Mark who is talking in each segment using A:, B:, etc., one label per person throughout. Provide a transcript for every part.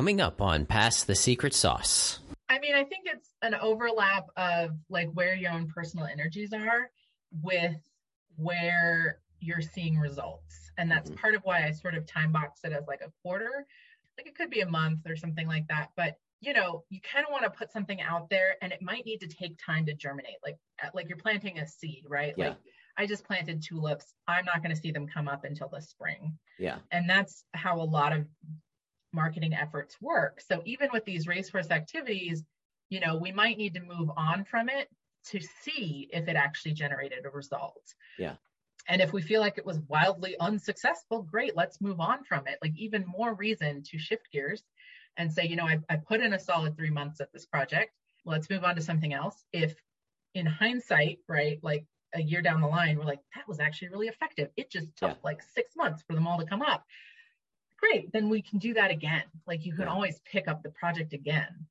A: coming up on Pass the Secret Sauce.
B: I mean, I think it's an overlap of like where your own personal energies are with where you're seeing results. And that's mm-hmm. part of why I sort of time box it as like a quarter. Like it could be a month or something like that. But you know, you kind of want to put something out there and it might need to take time to germinate. Like like you're planting a seed, right?
A: Yeah.
B: Like I just planted tulips. I'm not going to see them come up until the spring.
A: Yeah.
B: And that's how a lot of marketing efforts work. So even with these racehorse activities, you know, we might need to move on from it to see if it actually generated a result.
A: Yeah.
B: And if we feel like it was wildly unsuccessful, great, let's move on from it. Like even more reason to shift gears and say, you know, I, I put in a solid three months at this project. Let's move on to something else. If in hindsight, right, like a year down the line, we're like, that was actually really effective. It just took yeah. like six months for them all to come up. Great, then we can do that again. Like you can yeah. always pick up the project again.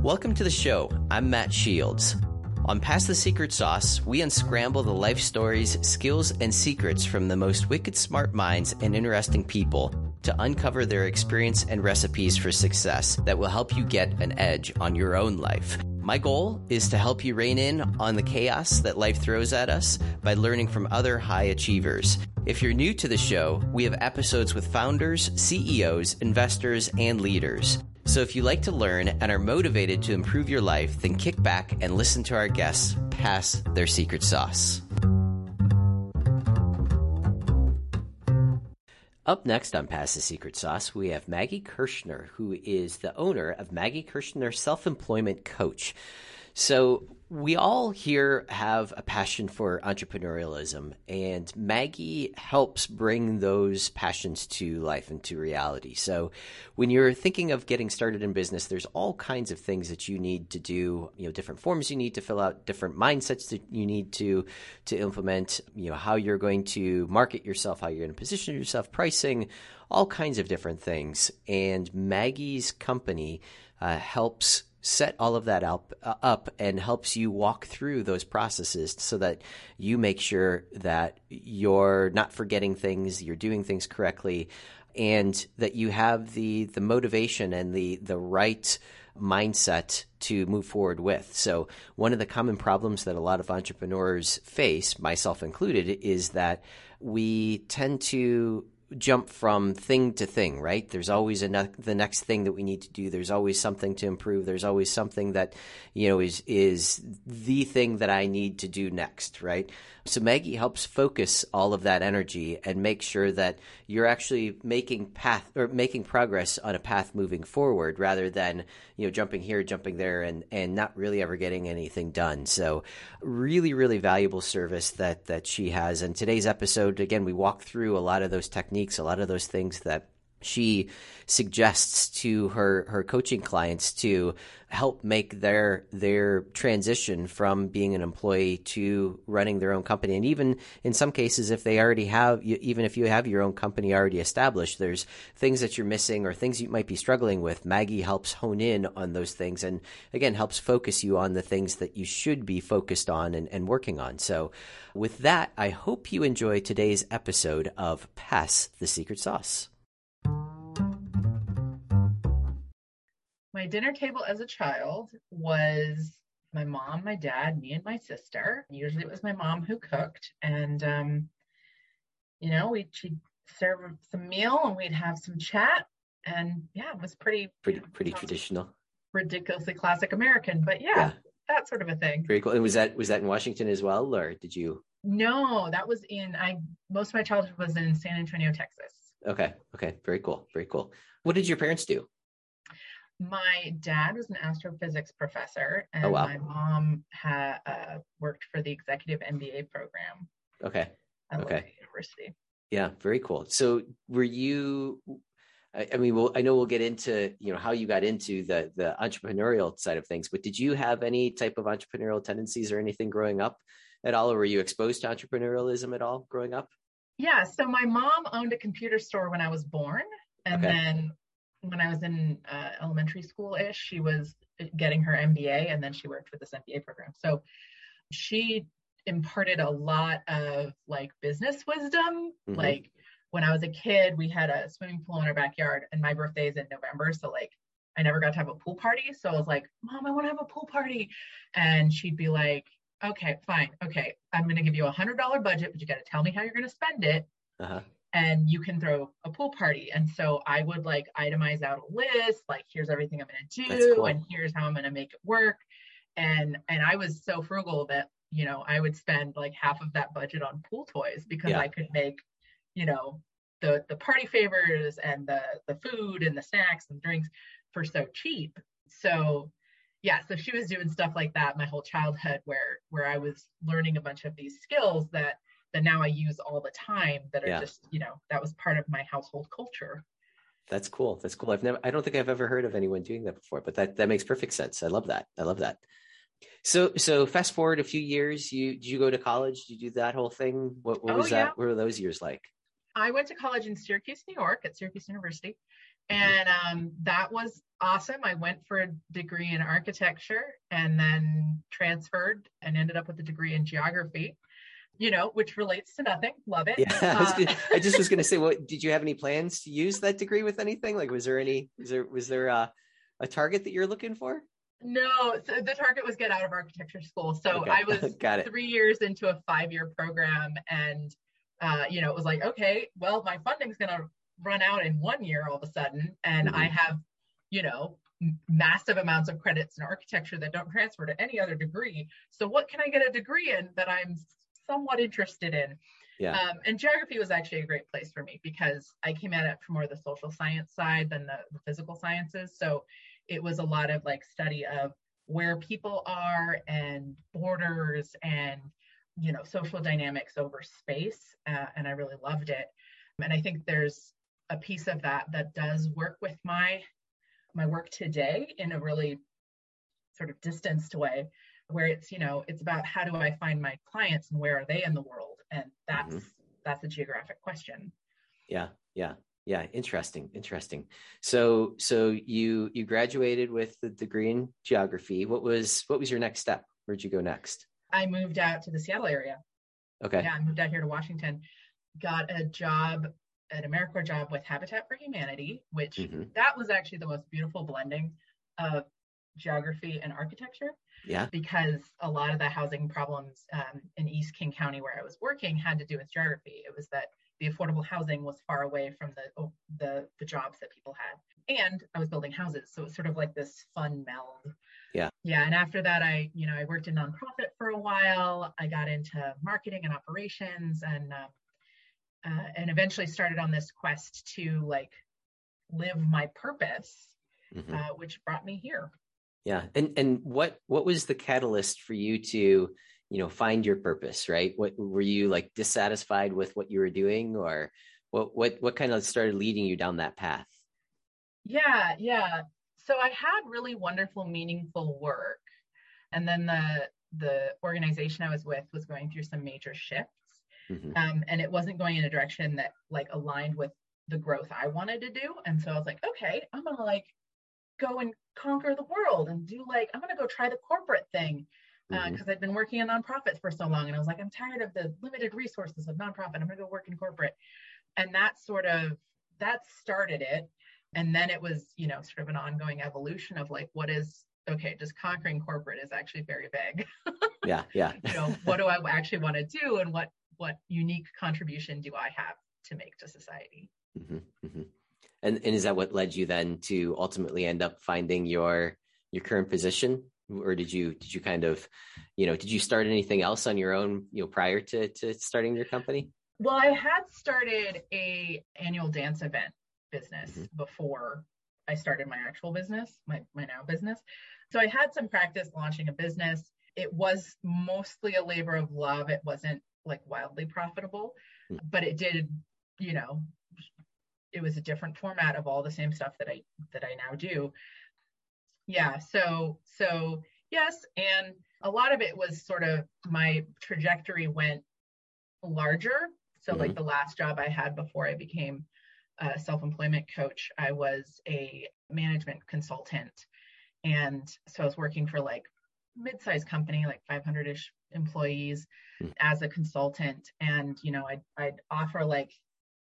A: Welcome to the show. I'm Matt Shields. On Pass the Secret Sauce, we unscramble the life stories, skills, and secrets from the most wicked smart minds and interesting people to uncover their experience and recipes for success that will help you get an edge on your own life. My goal is to help you rein in on the chaos that life throws at us by learning from other high achievers. If you're new to the show, we have episodes with founders, CEOs, investors, and leaders. So if you like to learn and are motivated to improve your life, then kick back and listen to our guests pass their secret sauce. Up next on Pass the Secret Sauce, we have Maggie Karshner, who is the owner of Maggie Karshner Self Employment Coach. So, we all here have a passion for entrepreneurialism, and Maggie helps bring those passions to life and to reality. So, when you're thinking of getting started in business, there's all kinds of things that you need to do. You know, different forms you need to fill out, different mindsets that you need to to implement. You know, how you're going to market yourself, how you're going to position yourself, pricing, all kinds of different things. And Maggie's company uh, helps set all of that up, uh, up and helps you walk through those processes so that you make sure that you're not forgetting things, you're doing things correctly, and that you have the the motivation and the the right mindset to move forward with. So one of the common problems that a lot of entrepreneurs face, myself included, is that we tend to jump from thing to thing, right? There's always ne- the next thing that we need to do. There's always something to improve. There's always something that, you know, is is the thing that I need to do next, right? So Maggie helps focus all of that energy and make sure that you're actually making path or making progress on a path moving forward rather than, you know, jumping here, jumping there and and not really ever getting anything done. So really really valuable service that that she has. And today's episode again we walk through a lot of those techniques, a lot of those things that she suggests to her her coaching clients to help make their their transition from being an employee to running their own company. And even in some cases if they already have even if you have your own company already established there's things that you're missing or things you might be struggling with. Maggie helps hone in on those things and again helps focus you on the things that you should be focused on and, and working on. So with that I hope you enjoy today's episode of Pass the Secret Sauce
B: my dinner table as a child was my mom, my dad, me, and my sister. Usually it was my mom who cooked. And, um, you know, we'd, she'd serve some meal and we'd have some chat. And yeah, it was pretty,
A: pretty, pretty traditional,
B: ridiculously classic American. But yeah, yeah, that sort of a thing.
A: Very cool. And was that, was that in Washington as well? Or did you?
B: No, that was in, I, most of my childhood was in San Antonio, Texas.
A: Okay. Okay. Very cool. Very cool. What did your parents do?
B: My dad was an astrophysics professor,
A: and oh, wow.
B: my mom had uh, worked for the executive MBA program.
A: Okay. okay.
B: University.
A: Yeah, very cool. So, were you? I, I mean, well, I know we'll get into you know how you got into the the entrepreneurial side of things, but did you have any type of entrepreneurial tendencies or anything growing up at all, or were you exposed to entrepreneurialism at all growing up?
B: Yeah. So my mom owned a computer store when I was born, and okay. then when I was in uh, elementary school ish, she was getting her MBA and then she worked with this MBA program. So she imparted a lot of like business wisdom, mm-hmm. like when I was a kid, we had a swimming pool in our backyard, and my birthday is in November. So, like, I never got to have a pool party. So I was like, Mom, I want to have a pool party. And she'd be like, Okay, fine. Okay, I'm going to give you a $100 budget, but you got to tell me how you're going to spend it. Uh-huh. And you can throw a pool party. And so I would like itemize out a list, like, here's everything I'm going to do, cool. and here's how I'm going to make it work. And and I was so frugal that you know I would spend like half of that budget on pool toys because yeah. I could make you know the the party favors and the the food and the snacks and drinks for so cheap. So yeah, so she was doing stuff like that my whole childhood where where I was learning a bunch of these skills that that now I use all the time that are yeah. just, you know, that was part of my household culture.
A: That's cool. That's cool. I've never I don't think I've ever heard of anyone doing that before, but that that makes perfect sense. I love that. I love that. So so fast forward a few years, you did you go to college? Did you do that whole thing? What, what oh, was yeah. that? What were those years like?
B: I went to college in Syracuse, New York at Syracuse University. And um, that was awesome. I went for a degree in architecture and then transferred and ended up with a degree in geography, you know, which relates to nothing. Love it.
A: Yeah. I, uh, I just was going to say, what did you have any plans to use that degree with anything? Like, was there any, was there, was there a, a target that you're looking for?
B: No, so the target was get out of architecture school. So okay. I was Got it. three years into a five year program and uh, you know, it was like, okay, well, my funding's going to run out in one year all of a sudden and mm-hmm. i have you know massive amounts of credits in architecture that don't transfer to any other degree so what can i get a degree in that i'm somewhat interested in yeah. Um, and geography was actually a great place for me because I came at it from more the social science side than the, the physical sciences. So it was a lot of like study of where people are and borders and you know social dynamics over space uh, and i really loved it and i think there's a piece of that that does work with my my work today in a really sort of distanced way where it's you know it's about how do i find my clients and where are they in the world? And that's mm-hmm. that's a geographic question.
A: Yeah yeah yeah interesting interesting. So so you you graduated with the degree in geography. What was what was your next step? Where'd you go next?
B: I moved out to the seattle area.
A: Okay.
B: Yeah i moved out here to washington. Got a job an AmeriCorps job with Habitat for Humanity, which mm-hmm. that was actually the most beautiful blending of geography and architecture.
A: Yeah.
B: Because a lot of the housing problems um, in East King County where I was working had to do with geography. It was that the affordable housing was far away from the oh, the the jobs that people had, and I was building houses, so it's sort of like this fun meld.
A: Yeah.
B: Yeah. And after that, I you know I worked in nonprofit for a while. I got into marketing and operations, and um, uh, and eventually started on this quest to like live my purpose, mm-hmm. uh, which brought me here.
A: Yeah, and and what what was the catalyst for you to you know find your purpose? Right? What were you like dissatisfied with what you were doing, or what what what kind of started leading you down that path?
B: Yeah, yeah. So I had really wonderful, meaningful work, and then the the organization I was with was going through some major shifts Mm-hmm. Um, and it wasn't going in a direction that like aligned with the growth I wanted to do. And so I was like, okay, I'm gonna like go and conquer the world and do like I'm gonna go try the corporate thing because uh, mm-hmm. I'd been working in nonprofits for so long, and I was like, I'm tired of the limited resources of nonprofit. I'm gonna go work in corporate, and that sort of that started it. And then it was, you know, sort of an ongoing evolution of like, what is okay, just conquering corporate is actually very big.
A: yeah, yeah.
B: you know, what do I actually want to do, and what what unique contribution do I have to make to society?
A: Mm-hmm, mm-hmm. And and is that what led you then to ultimately end up finding your your current position, or did you did you kind of, you know, did you start anything else on your own, you know, prior to to starting your company?
B: Well, I had started a annual dance event business mm-hmm. before I started my actual business, my my now business. So I had some practice launching a business. It was mostly a labor of love. It wasn't like wildly profitable, mm. but it did, you know, it was a different format of all the same stuff that I that I now do. Yeah, so so yes, and a lot of it was sort of my trajectory went larger. So mm-hmm. like the last job I had before I became a self-employment coach, I was a management consultant. And so I was working for like mid-sized company, like 500-ish employees mm. as a consultant. And, you know, I'd, I'd offer like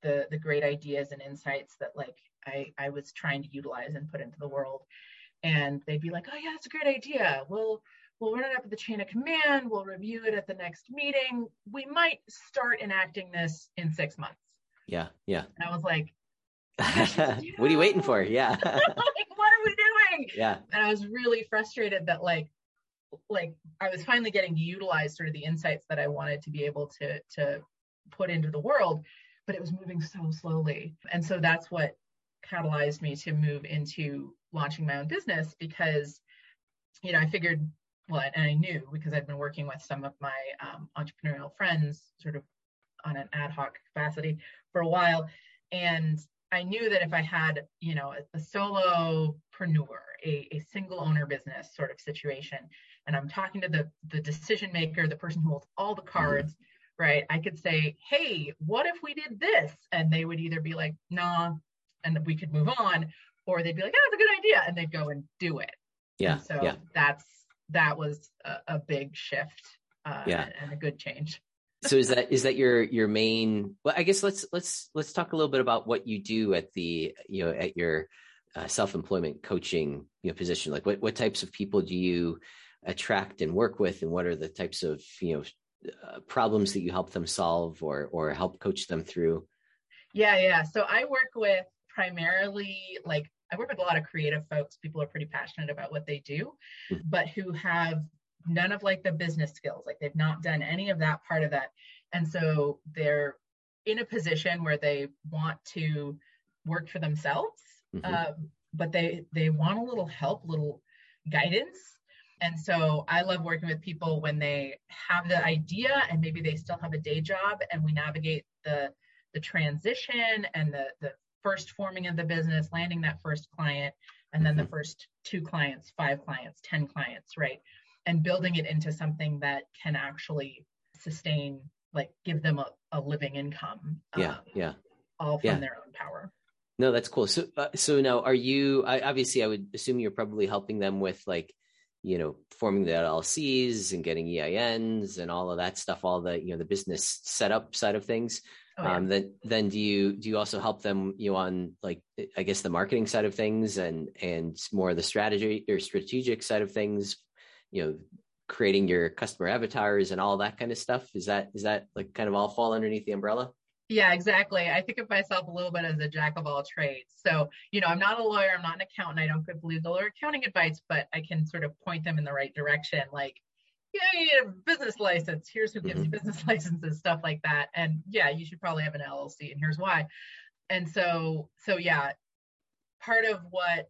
B: the the great ideas and insights that like I I was trying to utilize and put into the world. And they'd be like, "Oh yeah, that's a great idea. We'll we'll run it up the chain of command. We'll review it at the next meeting. We might start enacting this in six months."
A: Yeah, yeah.
B: And I was like,
A: "What are you waiting for?" Yeah. like, what
B: are we doing?
A: Yeah.
B: And I was really frustrated that like like I was finally getting to utilize sort of the insights that I wanted to be able to to put into the world, but it was moving so slowly. And so that's what catalyzed me to move into launching my own business because you know I figured well and I knew because I'd been working with some of my um, entrepreneurial friends sort of on an ad hoc capacity for a while and I knew that if I had, you know, a, a solopreneur, a, a single owner business sort of situation, and I'm talking to the the decision maker, the person who holds all the mm-hmm. cards, mm-hmm. Right? I could say, hey, what if we did this? And they would either be like, nah, and we could move on, or they'd be like, yeah, that's a good idea, and they'd go and do it.
A: Yeah.
B: And so
A: yeah.
B: that's that was a, a big shift uh, yeah. and, and a good change
A: so is that is that your your main well i guess let's let's let's talk a little bit about what you do at the you know at your uh, self-employment coaching you know position like what what types of people do you attract and work with and what are the types of you know uh, problems that you help them solve or or help coach them through?
B: Yeah yeah. So i work with primarily like i work with a lot of creative folks. People are pretty passionate about what they do mm-hmm. but who have none of like the business skills. Like they've not done any of that part of that. And so they're in a position where they want to work for themselves mm-hmm. um, but they they want a little help little guidance and so i love working with people when they have the idea and maybe they still have a day job and we navigate the the transition and the the first forming of the business landing that first client and then the mm-hmm. first two clients five clients ten clients right and building it into something that can actually sustain like give them a, a living income
A: yeah um, yeah
B: all from yeah. their own power
A: no that's cool so uh, so now are you I, obviously i would assume you're probably helping them with like you know forming the llcs and getting eins and all of that stuff all the you know the business setup side of things oh, yeah. um then then do you do you also help them you know, on like i guess the marketing side of things and and more the strategy or strategic side of things you know creating your customer avatars and all that kind of stuff is that is that like kind of all fall underneath the umbrella
B: yeah exactly. I think of myself a little bit as a jack of all trades. So you know i'm not a lawyer i'm not an accountant i don't give legal or accounting advice but i can sort of point them in the right direction like yeah you need a business license. Here's who gives mm-hmm. you business licenses stuff like that. And yeah you should probably have an llc and here's why. And so so yeah part of what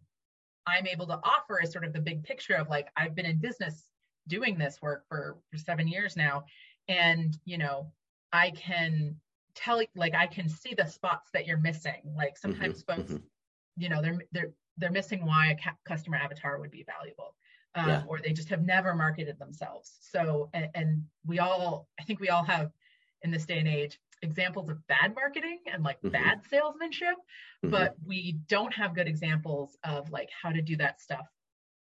B: I'm able to offer is sort of the big picture of like I've been in business doing this work for, for seven years now, and you know I can tell like I can see the spots that you're missing. Like mm-hmm, sometimes mm-hmm, folks, mm-hmm. you know, they're they're they're missing why a ca- customer avatar would be valuable. Um, yeah. or they just have never marketed themselves. So, and, and, we all, I think we all have in this day and age examples of bad marketing and like mm-hmm. bad salesmanship, mm-hmm. but we don't have good examples of like how to do that stuff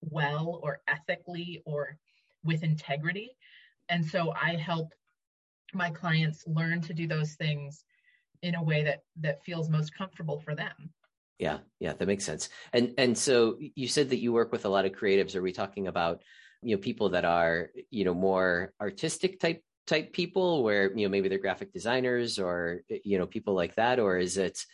B: well or ethically or with integrity. And so I help my clients learn to do those things in a way that that feels most comfortable for them.
A: Yeah, yeah, that makes sense. And and so you said that you work with a lot of creatives. Are we talking about you know people that are you know more artistic type type people where you know maybe they're graphic designers or you know people like that or is it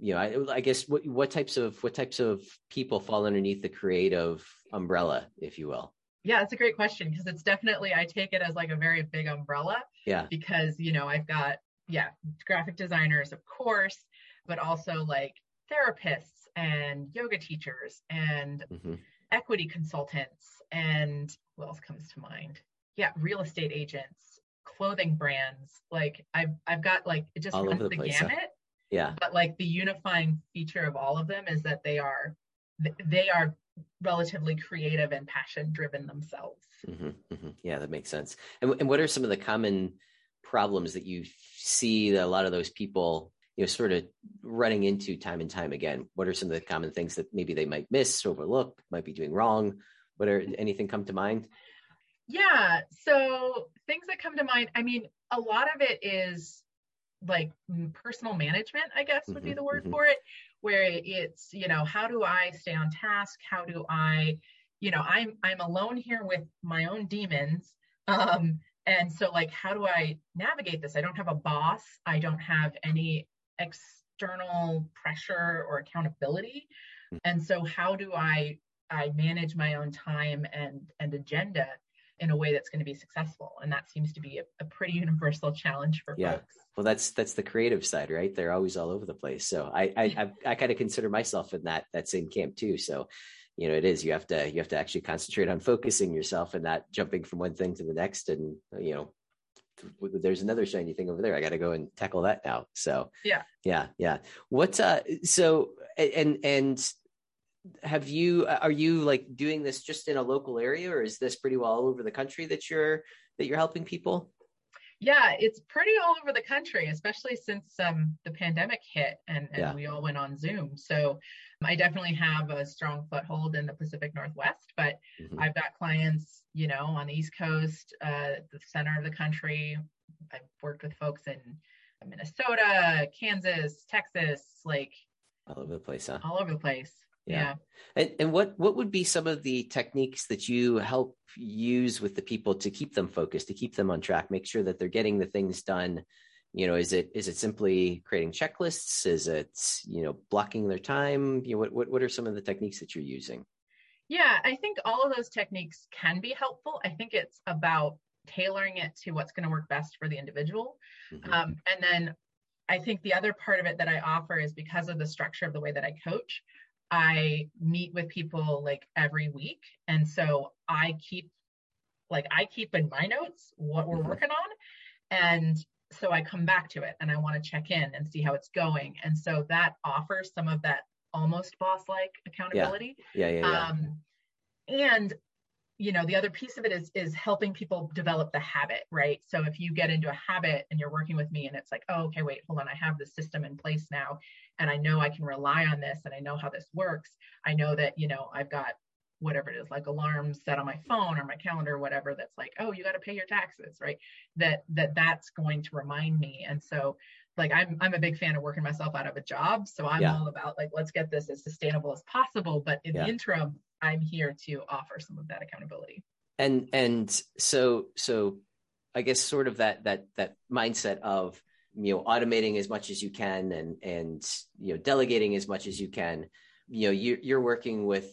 A: you know I, I, guess what what types of what types of people fall underneath the creative umbrella if you will
B: yeah that's a great question because it's definitely i take it as like a very big umbrella
A: yeah
B: because you know i've got yeah graphic designers of course but also like therapists and yoga teachers and mm-hmm. equity consultants and what else comes to mind yeah real estate agents clothing brands. Like I've I've got like it just all runs the, the place, gamut.
A: Yeah.
B: But like the unifying feature of all of them is that they are they are relatively creative and passion driven themselves.
A: Mm-hmm, mm-hmm. Yeah, that makes sense. And, and what are some of the common problems that you see that a lot of those people you know sort of running into time and time again what are some of the common things that maybe they might miss overlook might be doing wrong what are anything come to mind
B: yeah. So things that come to mind, I mean, a lot of it is like personal management, I guess would mm-hmm, be the word
A: mm-hmm.
B: for it, where it's, you know, how do I stay on task? How do I, you know, I'm I'm alone here with my own demons. Um, and so like how do I navigate this? I don't have a boss. I don't have any external pressure or accountability. Mm. And so how do I I manage my own time and and agenda in a way that's going to be successful and that seems to be a, a pretty universal challenge for
A: yeah.
B: folks.
A: Well that's that's the creative side right? They're always all over the place. So i i i, I kind of consider myself in that that same camp too. So you know it is you have to you have to actually concentrate on focusing yourself and not jumping from one thing to the next. And you know there's another shiny thing over there. I got to go and tackle that now. So
B: yeah.
A: yeah yeah. What's uh so and and have you are you like doing this just in a local area or is this pretty well all over the country that you're that you're helping people?
B: Yeah it's pretty all over the country especially since um, the pandemic hit and, and yeah. we all went on zoom. So i definitely have a strong foothold in the pacific northwest but mm-hmm. i've got clients you know on the east coast uh, the center of the country. I've worked with folks in minnesota kansas texas like
A: all over the place huh?
B: all over the place yeah. yeah.
A: And and what what would be some of the techniques that you help use with the people to keep them focused, to keep them on track, make sure that they're getting the things done? You know, is it is it simply creating checklists? Is it you know blocking their time? You know, what what what are some of the techniques that you're using?
B: Yeah, I think all of those techniques can be helpful. I think it's about tailoring it to what's going to work best for the individual. Mm-hmm. Um, and then I think the other part of it that I offer is because of the structure of the way that I coach, I meet with people like every week. And so I keep like I keep in my notes what we're mm-hmm. working on. And so I come back to it and I want to check in and see how it's going. And so that offers some of that almost boss like accountability.
A: Yeah. Yeah. Yeah. yeah. Um,
B: and you know the other piece of it is is helping people develop the habit right so if you get into a habit and you're working with me and it's like oh okay wait hold on i have the system in place now and i know i can rely on this and i know how this works i know that you know i've got whatever it is like alarms set on my phone or my calendar or whatever that's like oh you got to pay your taxes right that that that's going to remind me and so like I'm I'm a big fan of working myself out of a job. So I'm yeah. all about like let's get this as sustainable as possible. But in yeah. the interim, I'm here to offer some of that accountability.
A: And and so so I guess sort of that that that mindset of you know automating as much as you can and and you know delegating as much as you can. You know you you're working with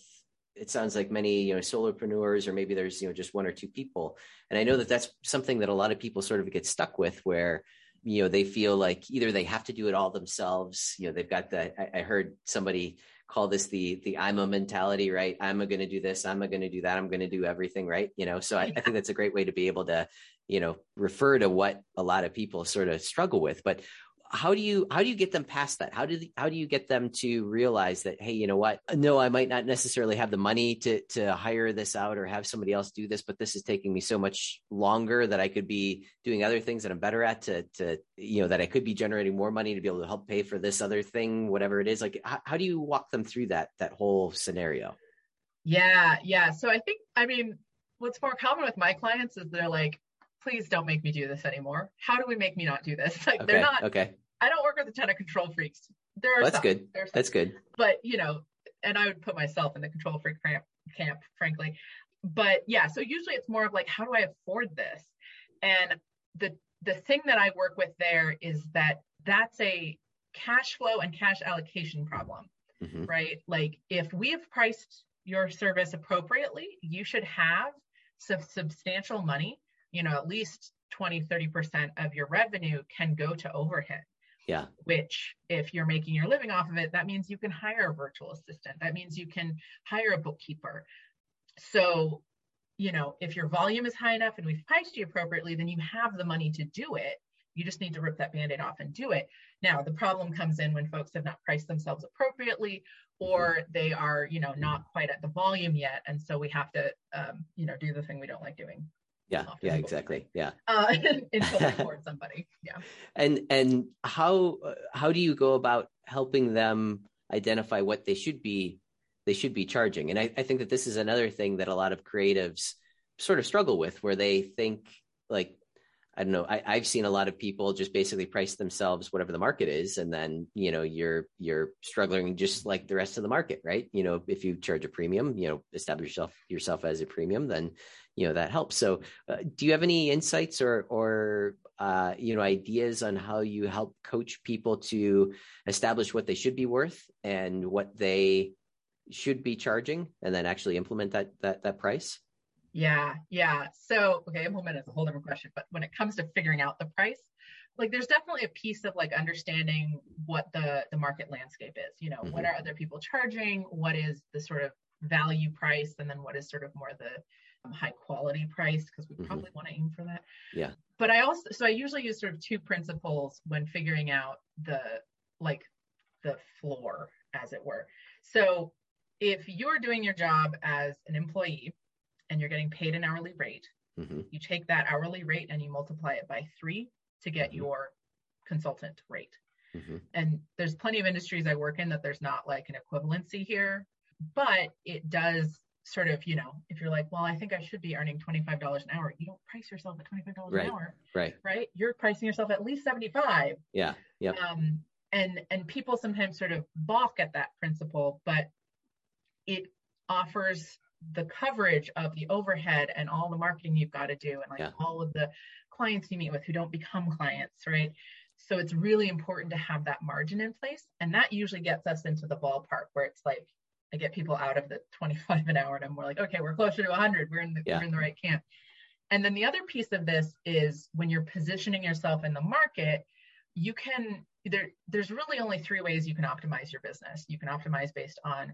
A: it sounds like many you know solopreneurs or maybe there's you know just one or two people and i know that that's something that a lot of people sort of get stuck with where you know they feel like either they have to do it all themselves you know they've got the i, I heard somebody call this the the i'm a mentality right? I'm going to do this i'm going to do that i'm going to do everything right? You know so I, I think that's a great way to be able to you know refer to what a lot of people sort of struggle with but how do you how do you get them past that how do how do you get them to realize that hey you know what no i might not necessarily have the money to to hire this out or have somebody else do this but this is taking me so much longer that i could be doing other things that i'm better at to to you know that i could be generating more money to be able to help pay for this other thing whatever it is like how, how do you walk them through that that whole scenario
B: yeah yeah so i think i mean what's more common with my clients is they're like please don't make me do this anymore. How do we make me not do this? Like
A: okay,
B: they're not
A: okay.
B: I don't work with a ton of control freaks. There are
A: that's
B: some,
A: good. That's good.
B: But you know, and I would put myself in the control freak camp, camp, frankly. But yeah, so usually it's more of like, how do I afford this? And the the thing that I work with there is that that's a cash flow and cash allocation problem, mm-hmm. right? Like if we've priced your service appropriately, you should have some substantial money, you know, at least 20, 30% of your revenue can go to overhead.
A: Yeah.
B: Which, if you're making your living off of it, that means you can hire a virtual assistant. That means you can hire a bookkeeper. So, you know, if your volume is high enough and we've priced you appropriately, then you have the money to do it. You just need to rip that band aid off and do it. Now, the problem comes in when folks have not priced themselves appropriately or they are, you know, not quite at the volume yet. And so we have to, um, you know, do the thing we don't like doing
A: yeah yeah exactly. Yeah.
B: Uh, until they somebody. Yeah.
A: And and how how do you go about helping them identify what they should be they should be charging? And I, I think that this is another thing that a lot of creatives sort of struggle with where they think like I don't know. I, I've seen a lot of people just basically price themselves whatever the market is, and then you know you're you're struggling just like the rest of the market, right? You know, if you charge a premium, you know, establish yourself yourself as a premium, then you know that helps. So, uh, do you have any insights or or uh, you know ideas on how you help coach people to establish what they should be worth and what they should be charging, and then actually implement that that that price?
B: Yeah, yeah. So, okay, implement is a whole different question, but when it comes to figuring out the price, like there's definitely a piece of like understanding what the the market landscape is. You know, mm-hmm. what are other people charging? What is the sort of value price, and then what is sort of more the um, high quality price? Because we mm-hmm. probably want to aim for that.
A: Yeah.
B: But I also so I usually use sort of two principles when figuring out the like the floor, as it were. So if you're doing your job as an employee and you're getting paid an hourly rate, mm-hmm. you take that hourly rate and you multiply it by three to get mm-hmm. your consultant rate. Mm-hmm. And there's plenty of industries I work in that there's not like an equivalency here, but it does sort of, you know, if you're like, well, I think I should be earning $25 an hour, you don't price yourself at $25
A: right.
B: an hour.
A: Right.
B: Right. You're pricing yourself at least 75.
A: Yeah. Yeah.
B: Um, and, and people sometimes sort of balk at that principle, but it offers the coverage of the overhead and all the marketing you've got to do and like yeah. all of the clients you meet with who don't become clients, right? So it's really important to have that margin in place. And that usually gets us into the ballpark where it's like, I get people out of the 25 an hour and I'm more like, okay, we're closer to 100. We're in the, yeah. we're in the right camp. And then the other piece of this is when you're positioning yourself in the market, you can there there's really only three ways you can optimize your business. You can optimize based on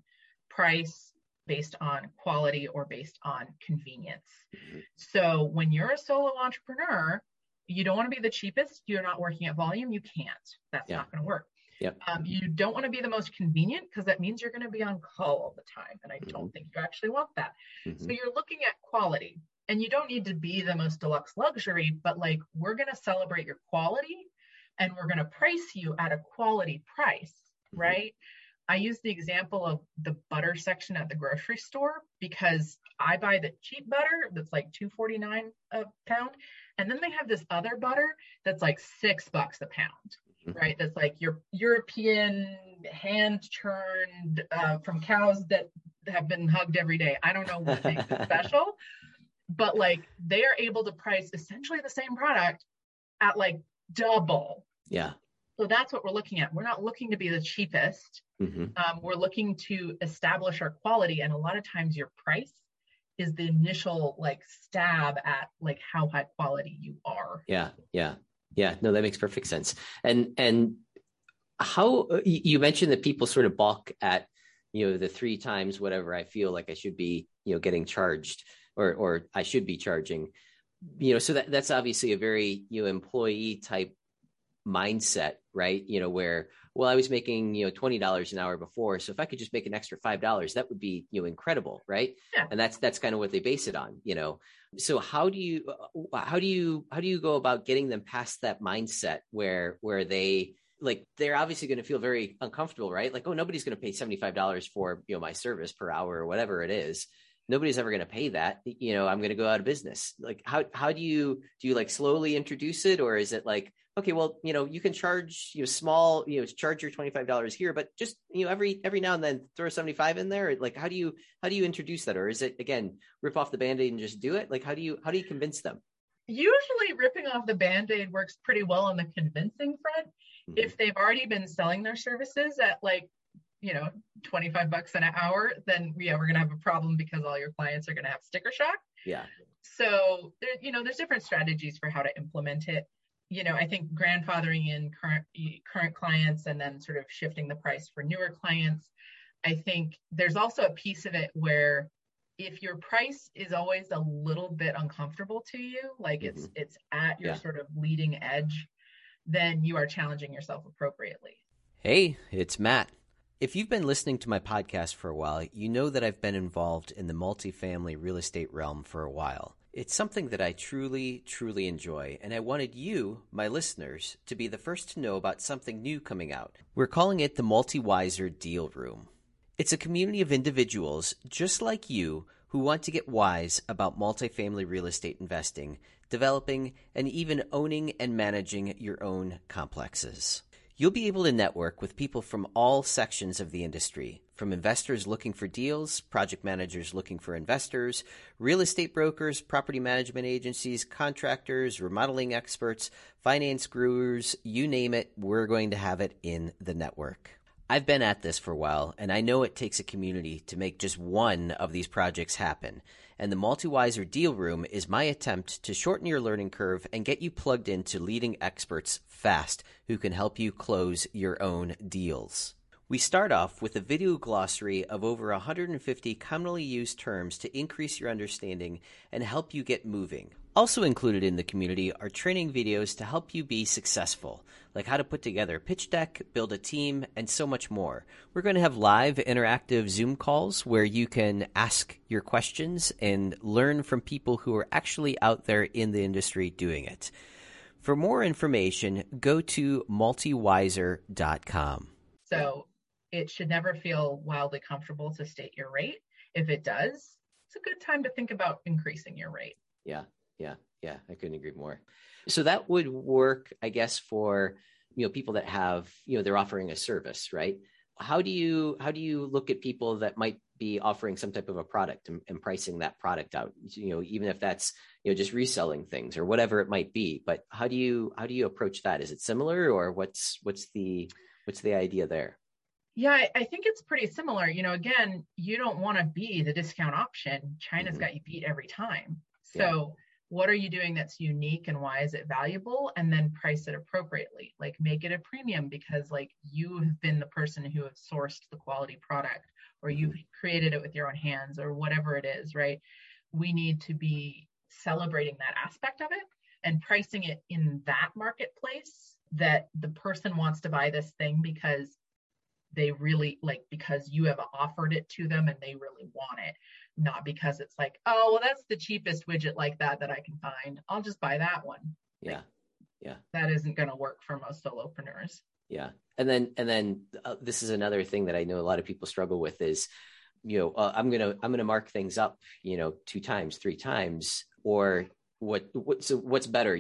B: price, based on quality or based on convenience. Mm-hmm. So when you're a solo entrepreneur, you don't want to be the cheapest. You're not working at volume. You can't. That's yeah. not going to work.
A: Yep.
B: Um, you don't want to be the most convenient because that means you're going to be on call all the time. And I mm-hmm. don't think you actually want that. Mm-hmm. So you're looking at quality and you don't need to be the most deluxe luxury, but like we're going to celebrate your quality and we're going to price you at a quality price, mm-hmm. right? I use the example of the butter section at the grocery store because I buy the cheap butter that's like 2.49 a pound, and then they have this other butter that's like six bucks a pound, mm-hmm. right? That's like your European hand churned uh, from cows that have been hugged every day. I don't know what makes it special, but like they are able to price essentially the same product at like double.
A: Yeah.
B: So that's what we're looking at. We're not looking to be the cheapest. Mm-hmm. Um, we're looking to establish our quality, and a lot of times your price is the initial like stab at like how high quality you are.
A: Yeah, yeah, yeah. No, that makes perfect sense. And and how you mentioned that people sort of balk at you know the three times whatever I feel like I should be you know getting charged or or I should be charging. You know, so that that's obviously a very you know employee type mindset, right? You know, where well, I was making you know twenty dollars an hour before, so if I could just make an extra five dollars, that would be you know incredible, right?
B: Yeah.
A: And that's that's kind of what they base it on, you know. So how do you uh, how do you how do you go about getting them past that mindset where where they like they're obviously going to feel very uncomfortable, right? Like, oh, nobody's going to pay seventy five dollars for you know my service per hour or whatever it is nobody's ever going to pay that you know i'm going to go out of business like how how do you do you like slowly introduce it or is it like okay, well, you know, you can charge you know small, you know, charge your twenty five dollars here, but just you know every every now and then throw seventy five in there. Like, how do you how do you introduce that, or is it again rip off the band aid and just do it? Like, how do you how do you convince them?
B: Usually, ripping off the band aid works pretty well on the convincing front. Mm-hmm. If they've already been selling their services at like you know 25 bucks an hour then yeah we're going to have a problem because all your clients are going to have sticker shock
A: yeah
B: so there you know there's different strategies for how to implement it you know, I think grandfathering in current current clients and then sort of shifting the price for newer clients. I think there's also a piece of it where if your price is always a little bit uncomfortable to you, like mm-hmm. it's it's at your yeah. sort of leading edge, then you are challenging yourself appropriately.
A: Hey, it's Matt. If you've been listening to my podcast for a while, you know that I've been involved in the multifamily real estate realm for a while. It's something that I truly, truly enjoy, and I wanted you, my listeners, to be the first to know about something new coming out. We're calling it the Multi-Wiser Deal Room. It's a community of individuals just like you who want to get wise about multifamily real estate investing developing, and even owning and managing your own complexes. You'll be able to network with people from all sections of the industry, from investors looking for deals, project managers looking for investors, real estate brokers, property management agencies, contractors, remodeling experts, finance gurus, you name it, we're going to have it in the network. I've been at this for a while, and I know it takes a community to make just one of these projects happen. And the MultiWizer Deal Room is my attempt to shorten your learning curve and get you plugged into leading experts fast who can help you close your own deals. We start off with a video glossary of over 150 commonly used terms to increase your understanding and help you get moving. Also included in the community are training videos to help you be successful, like how to put together a pitch deck, build a team, and so much more. We're going to have live interactive Zoom calls where you can ask your questions and learn from people who are actually out there in the industry doing it. For more information, go to multiwizer.com.
B: So it should never feel wildly comfortable to state your rate. If it does, it's a good time to think about increasing your rate.
A: Yeah. Yeah, yeah, I couldn't agree more. So that would work, I guess, for you know people that have you know they're offering a service, right? How do you how do you look at people that might be offering some type of a product and, and pricing that product out? You know, even if that's you know just reselling things or whatever it might be. But how do you how do you approach that? Is it similar, or what's what's the what's the idea there?
B: Yeah, I think it's pretty similar. You know, again, you don't want to be the discount option. China's mm-hmm. got you beat every time. So yeah what are you doing that's unique and why is it valuable? And then price it appropriately like make it a premium because like you have been the person who have sourced the quality product or you've mm-hmm. created it with your own hands or whatever it is right? We need to be celebrating that aspect of it and pricing it in that marketplace that the person wants to buy this thing because they really like because you have offered it to them and they really want it not because it's like oh well that's the cheapest widget like that that i can find. I'll just buy that one.
A: Yeah. Yeah.
B: that isn't going to work for most solopreneurs.
A: Yeah. And then and then uh, this is another thing that i know a lot of people struggle with is you know uh, i'm gonna i'm gonna mark things up you know two times three times or what what so what's better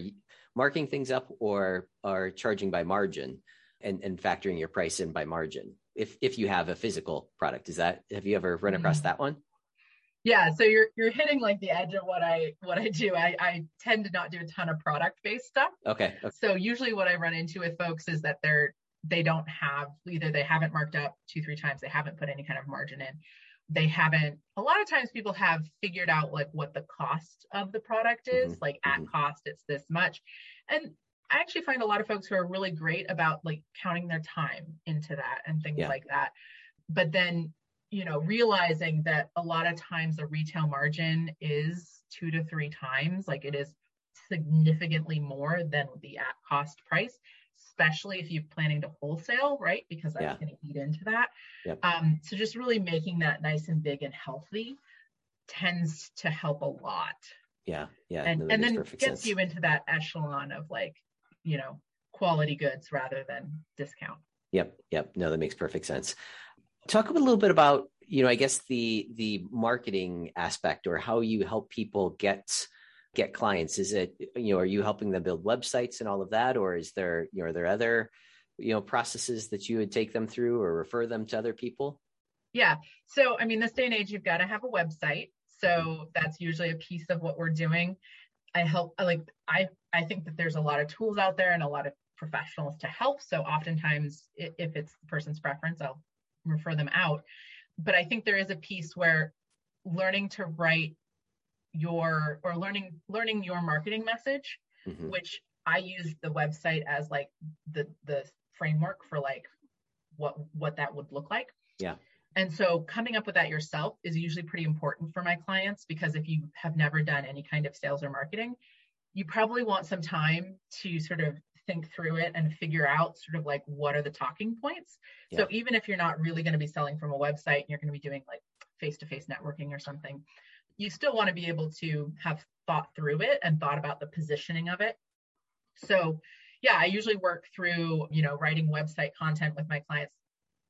A: marking things up or or charging by margin and and factoring your price in by margin if if you have a physical product is that have you ever run across mm-hmm. that one
B: yeah so you're you're hitting like the edge of what i what i do i i tend to not do a ton of product based stuff
A: okay. okay
B: so usually what i run into with folks is that they're they don't have either they haven't marked up two three times they haven't put any kind of margin in they haven't a lot of times people have figured out like what the cost of the product is mm-hmm. like at mm-hmm. cost it's this much and i actually find a lot of folks who are really great about like counting their time into that and things yeah. like that but then you know, realizing that a lot of times the retail margin is two to three times, like it is significantly more than the at cost price, especially if you're planning to wholesale, right? Because that's yeah. going to eat into that. Yep. Um, so just really making that nice and big and healthy tends to help a lot.
A: Yeah, yeah,
B: and, and then gets sense. you into that echelon of like, you know, quality goods rather than discount.
A: Yep, yep. No, that makes perfect sense. Talk a little bit about you know i guess the the marketing aspect or how you help people get get clients. Is it you know are you helping them build websites and all of that or is there you know are there other you know processes that you would take them through or refer them to other people?
B: Yeah. So i mean this day and age you've got to have a website. So that's usually a piece of what we're doing. I help like i i think that there's a lot of tools out there and a lot of professionals to help so oftentimes if it's the person's preference i'll refer them out. But I think there is a piece where learning to write your or learning learning your marketing message, mm-hmm. which I use the website as like the the framework for like what what that would look like.
A: Yeah.
B: And so coming up with that yourself is usually pretty important for my clients because if you have never done any kind of sales or marketing, you probably want some time to sort of think through it and figure out sort of like what are the talking points. Yeah. So even if you're not really going to be selling from a website and you're going to be doing like face-to-face networking or something, you still want to be able to have thought through it and thought about the positioning of it. So yeah, I usually work through, you know, writing website content with my clients,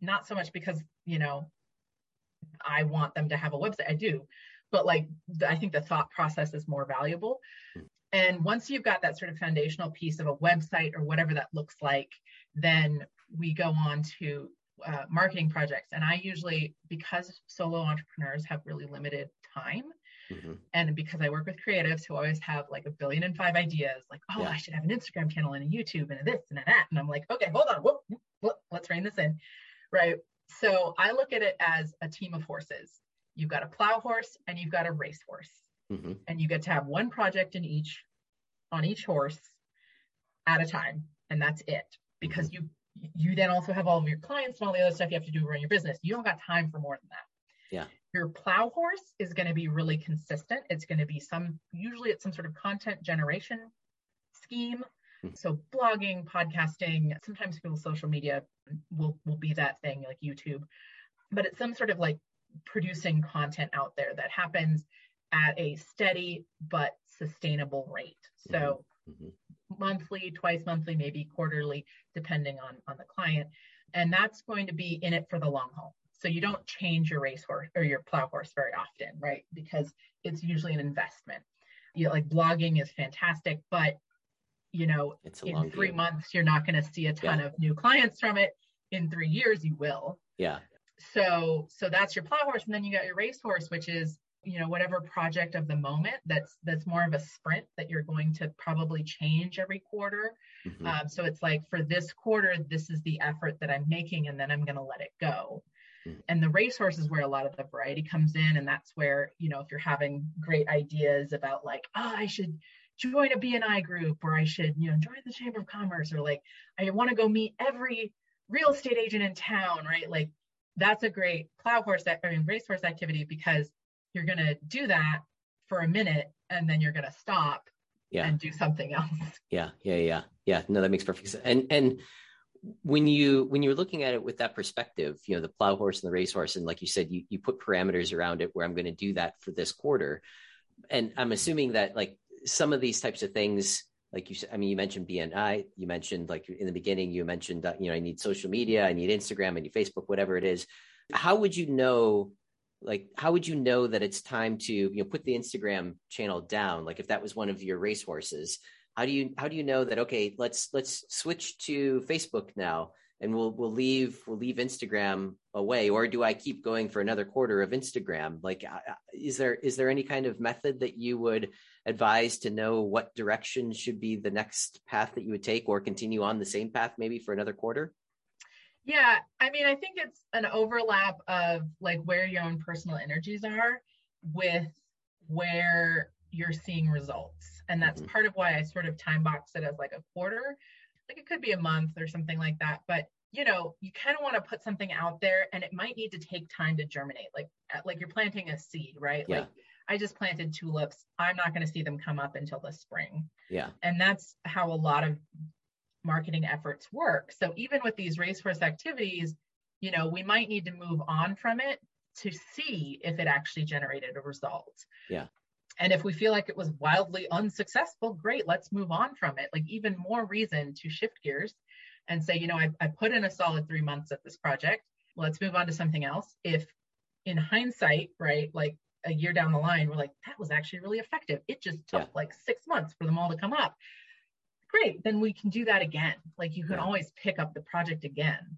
B: not so much because, you know, I want them to have a website. I do, but like I think the thought process is more valuable. Hmm. And once you've got that sort of foundational piece of a website or whatever that looks like, then we go on to uh, marketing projects. And I usually, because solo entrepreneurs have really limited time, mm-hmm. and because I work with creatives who always have like a billion and five ideas, like, oh, yeah. I should have an Instagram channel and a YouTube and a this and a that. And I'm like, okay, hold on, whoop, whoop, let's rein this in. Right. So I look at it as a team of horses. You've got a plow horse and you've got a race horse. Mm-hmm. And you get to have one project in each on each horse at a time. And that's it. Because mm-hmm. you you then also have all of your clients and all the other stuff you have to do to run your business. You don't got time for more than that.
A: Yeah.
B: Your plow horse is going to be really consistent. It's going to be some, usually it's some sort of content generation scheme. Mm-hmm. So blogging, podcasting, sometimes people's social media will, will be that thing like YouTube, but it's some sort of like producing content out there that happens at a steady but sustainable rate. So mm-hmm. mm-hmm. monthly, twice monthly, maybe quarterly, depending on, on the client. And that's going to be in it for the long haul. So you don't change your racehorse or your plow horse very often, right? Because it's usually an investment. You know, like blogging is fantastic, but you know, in three game. months you're not going to see a ton yeah. of new clients from it. In three years, you will.
A: Yeah.
B: So so that's your plow horse, and then you got your racehorse, which is you know whatever project of the moment that's that's more of a sprint that you're going to probably change every quarter mm-hmm. um, so it's like for this quarter this is the effort that i'm making and then i'm going to let it go mm-hmm. and the racehorse is where a lot of the variety comes in and that's where you know if you're having great ideas about like oh i should join a bni group or i should you know join the chamber of commerce or like i want to go meet every real estate agent in town right like that's a great plow horse i mean racehorse activity because you're going to do that for a minute and then you're going to stop yeah. and do something else.
A: Yeah, yeah, yeah, yeah. No, that makes perfect sense. And and when you when you're looking at it with that perspective, you know, the plow horse and the racehorse, and like you said, you you put parameters around it where I'm going to do that for this quarter, and I'm assuming that like some of these types of things. Like you said, I mean, you mentioned BNI. You mentioned like in the beginning, you mentioned that you know I need social media, I need Instagram, I need Facebook, whatever it is. How would you know like how would you know that it's time to you know put the instagram channel down? Like if that was one of your racehorses how do you how do you know that okay let's let's switch to facebook now and we'll we'll leave we'll leave instagram away? Or do i keep going for another quarter of instagram? Like uh, uh, is there is there any kind of method that you would advise to know what direction should be the next path that you would take or continue on the same path maybe for another quarter
B: yeah, I mean, I think it's an overlap of like where your own personal energies are with where you're seeing results. And that's mm-hmm. part of why I sort of time box it as like a quarter. Like it could be a month or something like that. But you know, you kind of want to put something out there and it might need to take time to germinate. Like like you're planting a seed, right?
A: Yeah.
B: Like I just planted tulips. I'm not going to see them come up until the spring.
A: Yeah.
B: And that's how a lot of marketing efforts work. So even with these racehorse activities, you know, we might need to move on from it to see if it actually generated a result.
A: Yeah.
B: And if we feel like it was wildly unsuccessful, great, let's move on from it. Like even more reason to shift gears and say, you know, I, I put in a solid three months at this project. Let's move on to something else. If in hindsight, right, like a year down the line, we're like, that was actually really effective. It just took yeah. like six months for them all to come up great then we can do that again. Like you can yeah. always pick up the project again.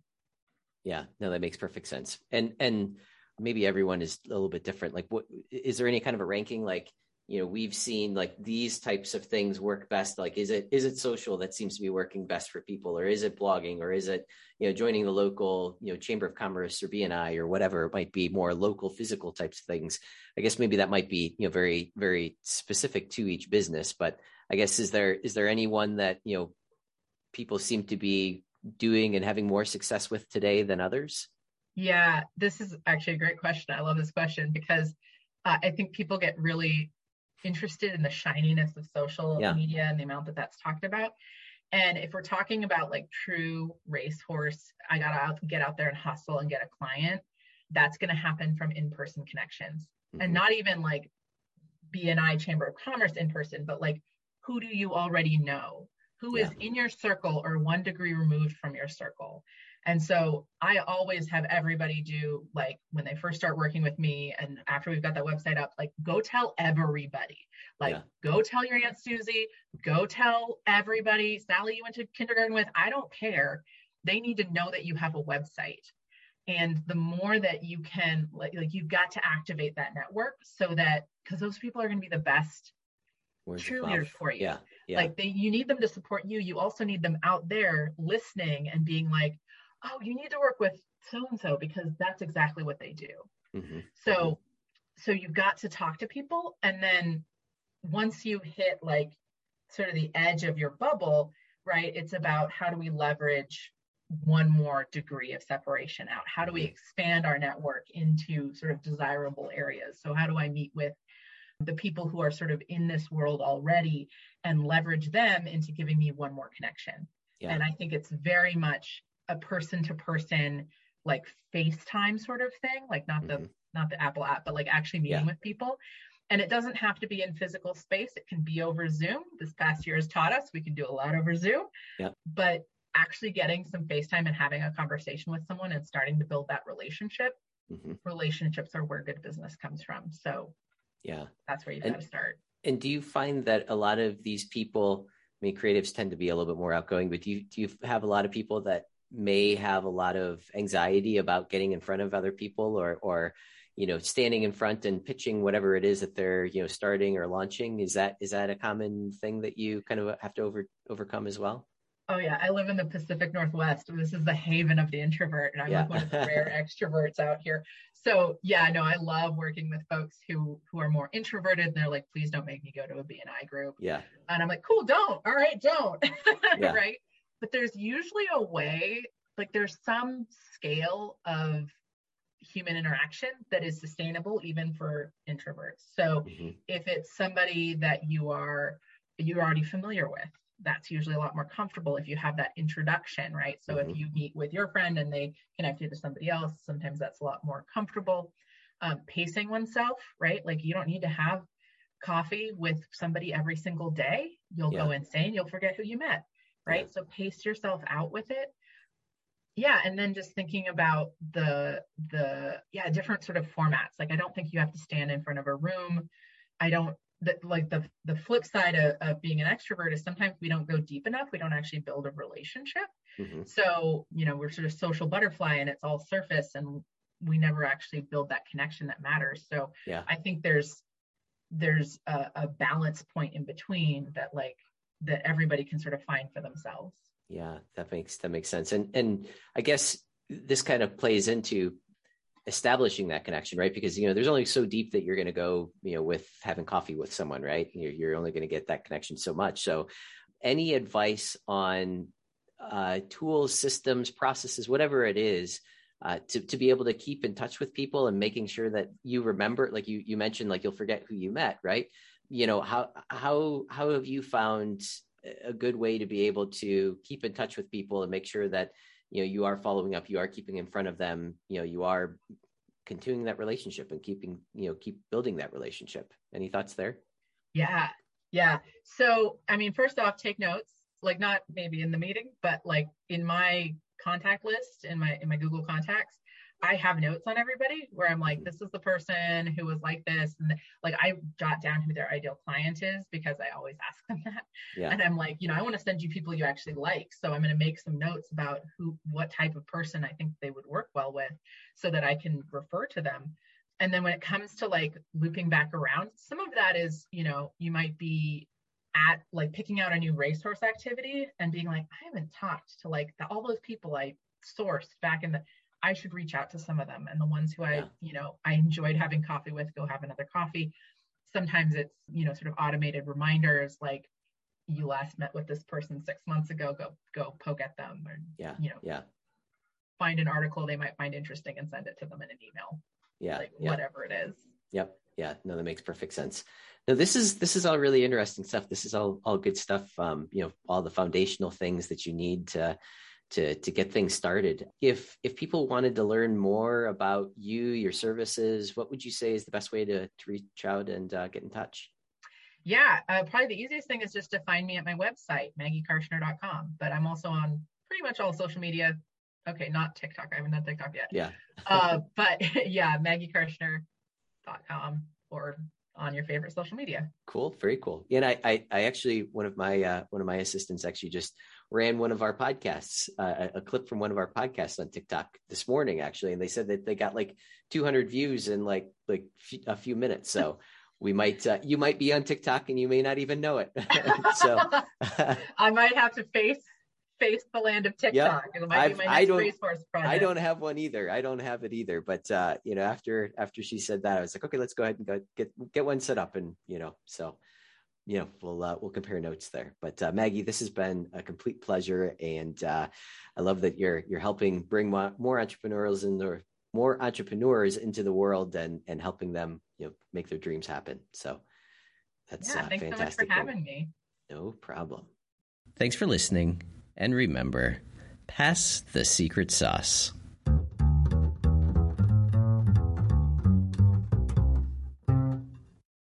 A: Yeah no that makes perfect sense. And and maybe everyone is a little bit different. Like what is there any kind of a ranking? Like you know we've seen like these types of things work best. Like is it is it social that seems to be working best for people? Or is it blogging? Or is it you know joining the local you know chamber of commerce or bni or whatever it might be more local physical types of things? I guess maybe that might be you know very very specific to each business but I guess is there is there anyone that you know people seem to be doing and having more success with today than others?
B: Yeah, this is actually a great question. I love this question because uh, I think people get really interested in the shininess of social yeah. media and the amount that that's talked about. And if we're talking about like true racehorse, I gotta out, get out there and hustle and get a client. That's going to happen from in-person connections, mm-hmm. and not even like BNI Chamber of Commerce in person, but like who do you already know? Who is yeah. in your circle or one degree removed from your circle? And so I always have everybody do like when they first start working with me and after we've got that website up, like go tell everybody. Like yeah. go tell your Aunt Susie, go tell everybody, Sally you went to kindergarten with, I don't care. They need to know that you have a website. And the more that you can like, like you've got to activate that network so that because those people are going to be the best Where's cheerleaders for you.
A: Yeah, yeah.
B: Like they you need them to support you. You also need them out there listening and being like, oh, you need to work with so and so because that's exactly what they do. Mm-hmm. So, mm-hmm. so you've got to talk to people, and then once you hit like sort of the edge of your bubble, right? It's about how do we leverage one more degree of separation out? How do we mm-hmm. expand our network into sort of desirable areas? So, how do I meet with the people who are sort of in this world already and leverage them into giving me one more connection? Yeah. And I think it's very much a person to person like FaceTime sort of thing, like not the mm-hmm. not the Apple app, but like actually meeting yeah. with people. And it doesn't have to be in physical space. It can be over Zoom. This past year has taught us we can do a lot over Zoom.
A: Yeah.
B: But actually getting some FaceTime and having a conversation with someone and starting to build that relationship. Mm-hmm. Relationships are where good business comes from. So
A: yeah,
B: that's where you got to start.
A: And do you find that a lot of these people, I mean, creatives tend to be a little bit more outgoing, but do you do you have a lot of people that may have a lot of anxiety about getting in front of other people or or you know standing in front and pitching whatever it is that they're you know starting or launching? Is that is that a common thing that you kind of have to over overcome as well?
B: Oh yeah. I live in the pacific northwest. This is the haven of the introvert and i'm yeah. like one of the rare extroverts out here so yeah no i love working with folks who who are more introverted. And they're like please don't make me go to a bni group.
A: Yeah.
B: And i'm like cool don't. All right don't. Yeah. right? But there's usually a way like there's some scale of human interaction that is sustainable even for introverts. So mm-hmm. if it's somebody that you are you're already familiar with that's usually a lot more comfortable if you have that introduction right? So mm-hmm. if you meet with your friend and they connect you to somebody else sometimes that's a lot more comfortable. Um, pacing oneself right? Like you don't need to have coffee with somebody every single day. You'll yeah. go insane. You'll forget who you met right? Yeah. so pace yourself out with it. Yeah and then just thinking about the the yeah different sort of formats. Like i don't think you have to stand in front of a room. I don't that like the the flip side of, of being an extrovert is sometimes we don't go deep enough we don't actually build a relationship mm-hmm. so you know we're sort of social butterfly and it's all surface and we never actually build that connection that matters so
A: yeah
B: i think there's there's a, a balance point in between that like that everybody can sort of find for themselves.
A: Yeah, that makes that makes sense. And and I guess this kind of plays into establishing that connection, right? Because you know, there's only so deep that you're going to go, you know, with having coffee with someone, right? You're, you're only going to get that connection so much. So, any advice on uh, tools, systems, processes, whatever it is, uh, to to be able to keep in touch with people and making sure that you remember, like you you mentioned, like you'll forget who you met, right? you know how how how have you found a good way to be able to keep in touch with people and make sure that you know you are following up you are keeping in front of them you know you are continuing that relationship and keeping you know keep building that relationship. Any thoughts there?
B: Yeah. Yeah. So i mean first off take notes like not maybe in the meeting but like in my contact list in my in my google contacts I have notes on everybody where I'm like, mm-hmm. this is the person who was like this. And like, I jot down who their ideal client is because I always ask them that. Yeah. And I'm like, you know, I want to send you people you actually like. So I'm going to make some notes about who, what type of person I think they would work well with so that I can refer to them. And then when it comes to like looping back around, some of that is, you know, you might be at like picking out a new racehorse activity and being like, I haven't talked to like the, all those people I sourced back in the I should reach out to some of them. And the ones who I, yeah. you know, I enjoyed having coffee with, go have another coffee. Sometimes it's, you know, sort of automated reminders like you last met with this person six months ago, go go poke at them or
A: yeah,
B: you know,
A: yeah.
B: Find an article they might find interesting and send it to them in an email.
A: Yeah.
B: Like
A: yeah.
B: whatever it is.
A: Yep. Yeah. No, that makes perfect sense. No, this is this is all really interesting stuff. This is all all good stuff. Um, you know, all the foundational things that you need to to to get things started. If if people wanted to learn more about you, your services, what would you say is the best way to, to reach out and uh, get in touch?
B: Yeah, uh, probably the easiest thing is just to find me at my website, maggiekarshner.com. But I'm also on pretty much all social media, Okay, not TikTok. I haven't done TikTok yet.
A: Yeah.
B: uh, but yeah, MaggieKarshner.com or on your favorite social media.
A: Cool, very cool. Yeah, and I, I, I actually one of my uh, one of my assistants actually just ran one of our podcasts, uh, a clip from one of our podcasts on TikTok this morning, actually, and they said that they got like 200 views in like like f- a few minutes. So we might uh, you might be on TikTok and you may not even know it. so
B: I might have to face face the land of TikTok. Yep. It might be my I don't.
A: I don't have one either. I don't have it either. But uh, you know, after after she said that, I was like, okay, let's go ahead and go get get one set up, and you know, so you know, we'll uh, we'll compare notes there. But uh, Maggie, this has been a complete pleasure, and uh, I love that you're you're helping bring more, more entrepreneurs in the more entrepreneurs into the world and and helping them you know make their dreams happen. So that's
B: yeah, uh, thanks fantastic. so much for having me.
A: No problem.
C: Thanks for listening and remember, pass the secret sauce.